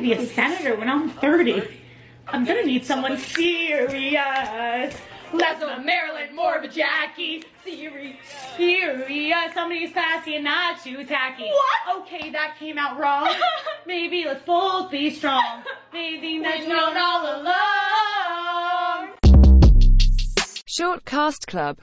to be a senator when I'm 30. I'm gonna need someone serious. Less of a Marilyn, more of a Jackie. Serious. Serious. Somebody's classy and not too tacky. What? Okay, that came out wrong. Maybe let's both be strong. Maybe that's known all along. Short Cast Club